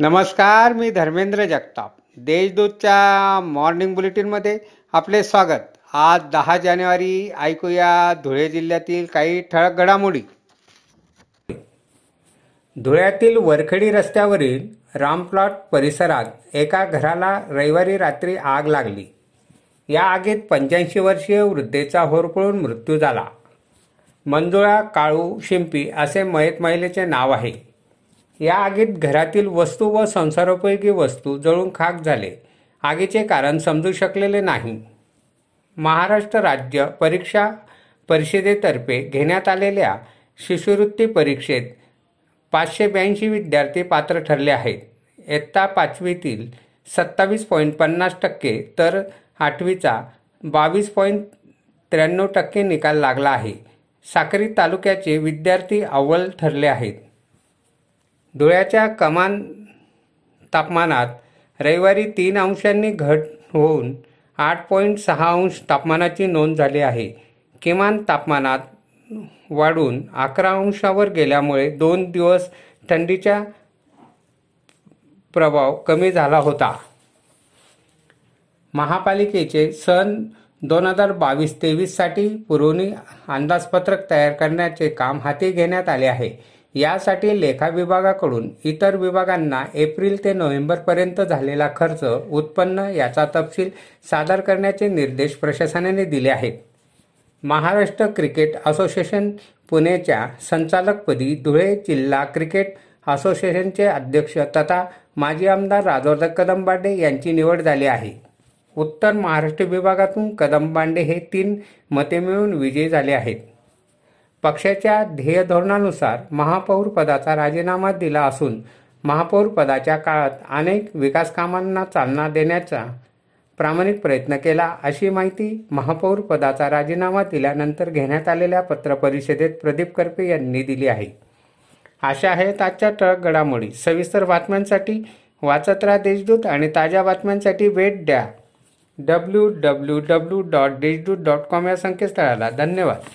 नमस्कार मी धर्मेंद्र जगताप. देशदूतच्या मॉर्निंग बुलेटिनमध्ये आपले स्वागत. आज दहा जानेवारी ऐकूया धुळे जिल्ह्यातील काही ठळक घडामोडी. धुळ्यातील वरखेडी रस्त्यावरील रामप्लॉट परिसरात एका घराला रविवारी रात्री आग लागली. या आगीत पंच्याऐंशी वर्षीय वृद्धेचा होरपळून मृत्यू झाला. मंजुळा काळू शिंपी असे मयत महिलेचे नाव आहे. या आगीत घरातील वस्तू व संसारोपयोगी वस्तू जळून खाक झाले. आगीचे कारण समजू शकलेले नाही. महाराष्ट्र राज्य परीक्षा परिषदेतर्फे घेण्यात आलेल्या शिष्यवृत्ती परीक्षेत पाचशे ब्याऐंशी विद्यार्थी पात्र ठरले आहेत. इयत्ता पाचवीतील सत्तावीस पॉईंट पन्नास टक्के तर आठवीचा बावीस पॉईंट त्र्याण्णव टक्के निकाल लागला आहे. साक्री तालुक्याचे विद्यार्थी अव्वल ठरले आहेत. धुळ्याच्या कमान तापमानात रविवारी तीन अंशांनी घट होऊन आठ पॉईंट सहा अंश तापमानाची नोंद झाली आहे. किमान तापमानात वाढून अकरा अंशावर गेल्यामुळे दोन दिवस थंडीचा प्रभाव कमी झाला होता. महापालिकेचे सन दोन हजार बावीस तेवीससाठी पुरवणी अंदाजपत्रक तयार करण्याचे काम हाती घेण्यात आले आहे. यासाठी लेखा विभागाकडून इतर विभागांना एप्रिल ते नोव्हेंबरपर्यंत झालेला खर्च उत्पन्न याचा तपशील सादर करण्याचे निर्देश प्रशासनाने दिले आहेत. महाराष्ट्र क्रिकेट असोसिएशन पुणेच्या संचालकपदी धुळे जिल्हा क्रिकेट असोसिएशनचे अध्यक्ष तथा माजी आमदार राजवर्धन कदमबांडे यांची निवड झाली आहे. उत्तर महाराष्ट्र विभागातून कदमबांडे हे तीन मते मिळून विजयी झाले आहेत. पक्षाच्या ध्येय धोरणानुसार महापौर पदाचा राजीनामा दिला असून महापौर पदाच्या काळात अनेक विकास कामांना चालना देण्याचा प्रामाणिक प्रयत्न केला अशी माहिती महापौर पदाचा राजीनामा दिल्यानंतर घेण्यात आलेल्या पत्रपरिषदेत प्रदीप करपे यांनी दिली आहे. अशा आहेत आजच्या टळक घडामोडी. सविस्तर बातम्यांसाठी वाचत राहा देशदूत आणि ताज्या बातम्यांसाठी भेट द्या. W W W dot Deshdoot dot com या संकेतस्थळाला धन्यवाद.